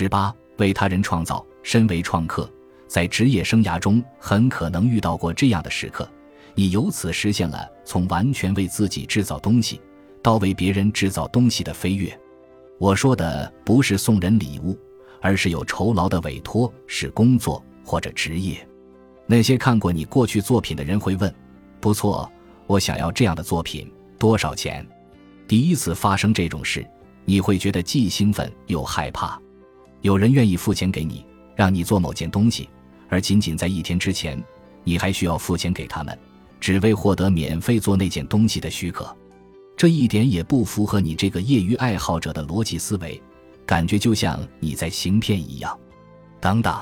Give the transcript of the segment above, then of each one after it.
十八，为他人创造。身为创客，在职业生涯中很可能遇到过这样的时刻，你由此实现了从完全为自己制造东西，到为别人制造东西的飞跃。我说的不是送人礼物，而是有酬劳的委托，是工作或者职业。那些看过你过去作品的人会问：“不错，我想要这样的作品，多少钱？”第一次发生这种事，你会觉得既兴奋又害怕。有人愿意付钱给你，让你做某件东西，而仅仅在一天之前，你还需要付钱给他们，只为获得免费做那件东西的许可。这一点也不符合你这个业余爱好者的逻辑思维，感觉就像你在行骗一样。等等，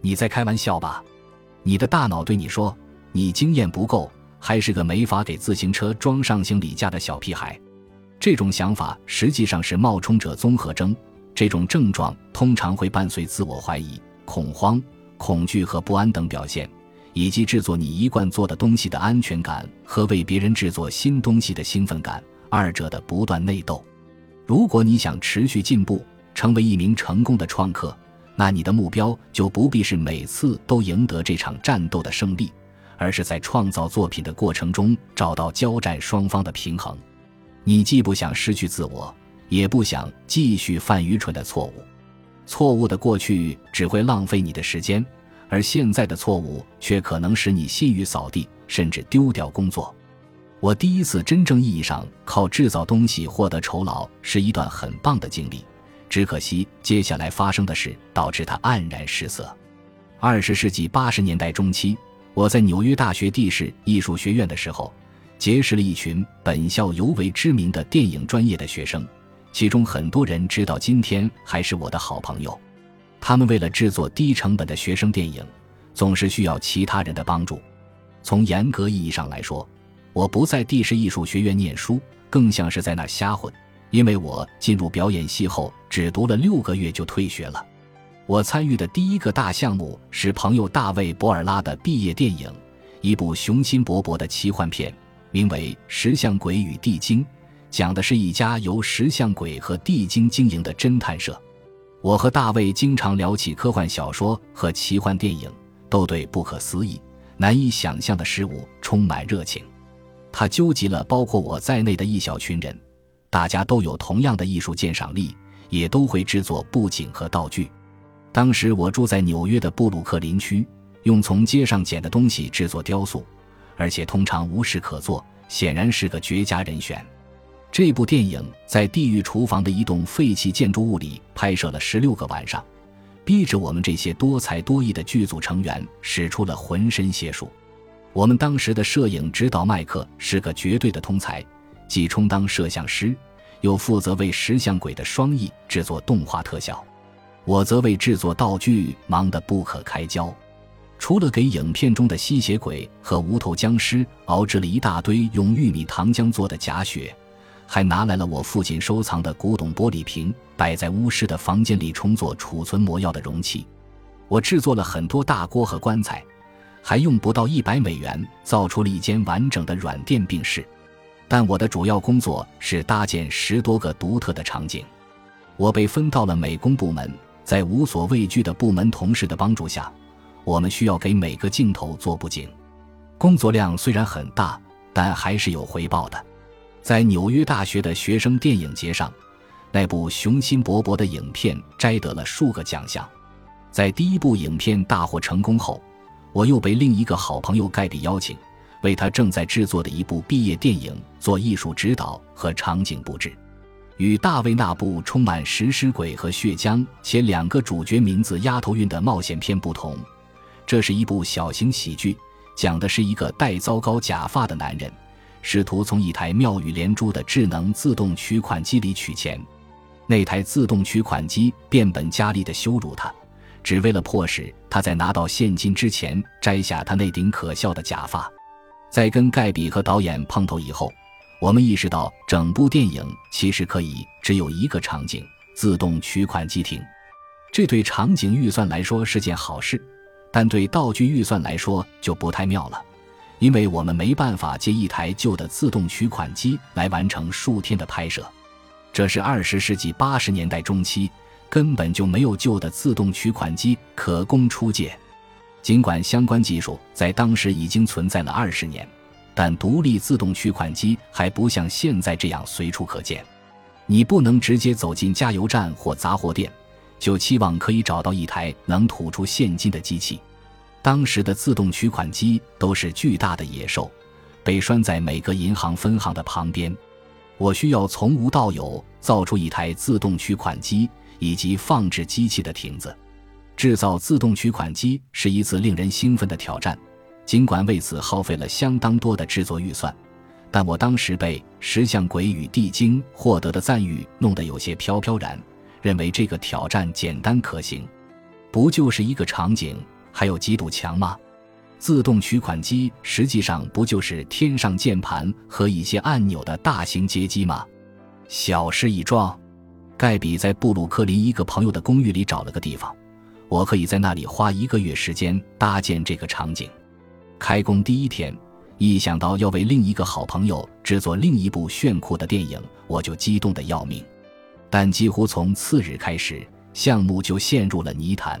你在开玩笑吧？你的大脑对你说，你经验不够，还是个没法给自行车装上行李架的小屁孩。这种想法实际上是冒充者综合征。这种症状通常会伴随自我怀疑、恐慌、恐惧和不安等表现，以及制作你一贯做的东西的安全感和为别人制作新东西的兴奋感，二者的不断内斗。如果你想持续进步，成为一名成功的创客，那你的目标就不必是每次都赢得这场战斗的胜利，而是在创造作品的过程中找到交战双方的平衡。你既不想失去自我。也不想继续犯愚蠢的错误，错误的过去只会浪费你的时间，而现在的错误却可能使你信誉扫地，甚至丢掉工作。我第一次真正意义上靠制造东西获得酬劳，是一段很棒的经历。只可惜接下来发生的事导致它黯然失色。二十世纪八十年代中期，我在纽约大学地势艺术学院的时候，结识了一群本校尤为知名的电影专业的学生。其中很多人直到今天还是我的好朋友，他们为了制作低成本的学生电影，总是需要其他人的帮助。从严格意义上来说，我不在地势艺术学院念书，更像是在那瞎混，因为我进入表演系后只读了六个月就退学了。我参与的第一个大项目是朋友大卫·博尔拉的毕业电影，一部雄心勃勃的奇幻片，名为《石像鬼与地精》。讲的是一家由石像鬼和地精经营的侦探社。我和大卫经常聊起科幻小说和奇幻电影，都对不可思议、难以想象的事物充满热情。他纠集了包括我在内的一小群人，大家都有同样的艺术鉴赏力，也都会制作布景和道具。当时我住在纽约的布鲁克林区，用从街上捡的东西制作雕塑，而且通常无事可做，显然是个绝佳人选。这部电影在地狱厨房的一栋废弃建筑物里拍摄了十六个晚上，逼着我们这些多才多艺的剧组成员使出了浑身解数。我们当时的摄影指导麦克是个绝对的通才，既充当摄像师，又负责为石像鬼的双翼制作动画特效。我则为制作道具忙得不可开交，除了给影片中的吸血鬼和无头僵尸熬制了一大堆用玉米糖浆做的假血。还拿来了我父亲收藏的古董玻璃瓶，摆在巫师的房间里充作储存魔药的容器。我制作了很多大锅和棺材，还用不到一百美元造出了一间完整的软垫病室。但我的主要工作是搭建十多个独特的场景。我被分到了美工部门，在无所畏惧的部门同事的帮助下，我们需要给每个镜头做布景。工作量虽然很大，但还是有回报的。在纽约大学的学生电影节上，那部雄心勃勃的影片摘得了数个奖项。在第一部影片大获成功后，我又被另一个好朋友盖比邀请，为他正在制作的一部毕业电影做艺术指导和场景布置。与大卫那部充满食尸鬼和血浆且两个主角名字押头韵的冒险片不同，这是一部小型喜剧，讲的是一个戴糟糕假发的男人。试图从一台妙语连珠的智能自动取款机里取钱，那台自动取款机变本加厉地羞辱他，只为了迫使他在拿到现金之前摘下他那顶可笑的假发。在跟盖比和导演碰头以后，我们意识到整部电影其实可以只有一个场景：自动取款机停。这对场景预算来说是件好事，但对道具预算来说就不太妙了。因为我们没办法借一台旧的自动取款机来完成数天的拍摄，这是二十世纪八十年代中期根本就没有旧的自动取款机可供出借。尽管相关技术在当时已经存在了二十年，但独立自动取款机还不像现在这样随处可见。你不能直接走进加油站或杂货店，就期望可以找到一台能吐出现金的机器。当时的自动取款机都是巨大的野兽，被拴在每个银行分行的旁边。我需要从无到有造出一台自动取款机以及放置机器的亭子。制造自动取款机是一次令人兴奋的挑战，尽管为此耗费了相当多的制作预算。但我当时被石像鬼与地精获得的赞誉弄得有些飘飘然，认为这个挑战简单可行。不就是一个场景，还有几堵墙吗？自动取款机实际上不就是天上键盘和一些按钮的大型街机吗？小事一桩。盖比在布鲁克林一个朋友的公寓里找了个地方，我可以在那里花一个月时间搭建这个场景。开工第一天。一想到要为另一个好朋友制作另一部炫酷的电影，我就激动得要命。但几乎从次日开始，项目就陷入了泥潭。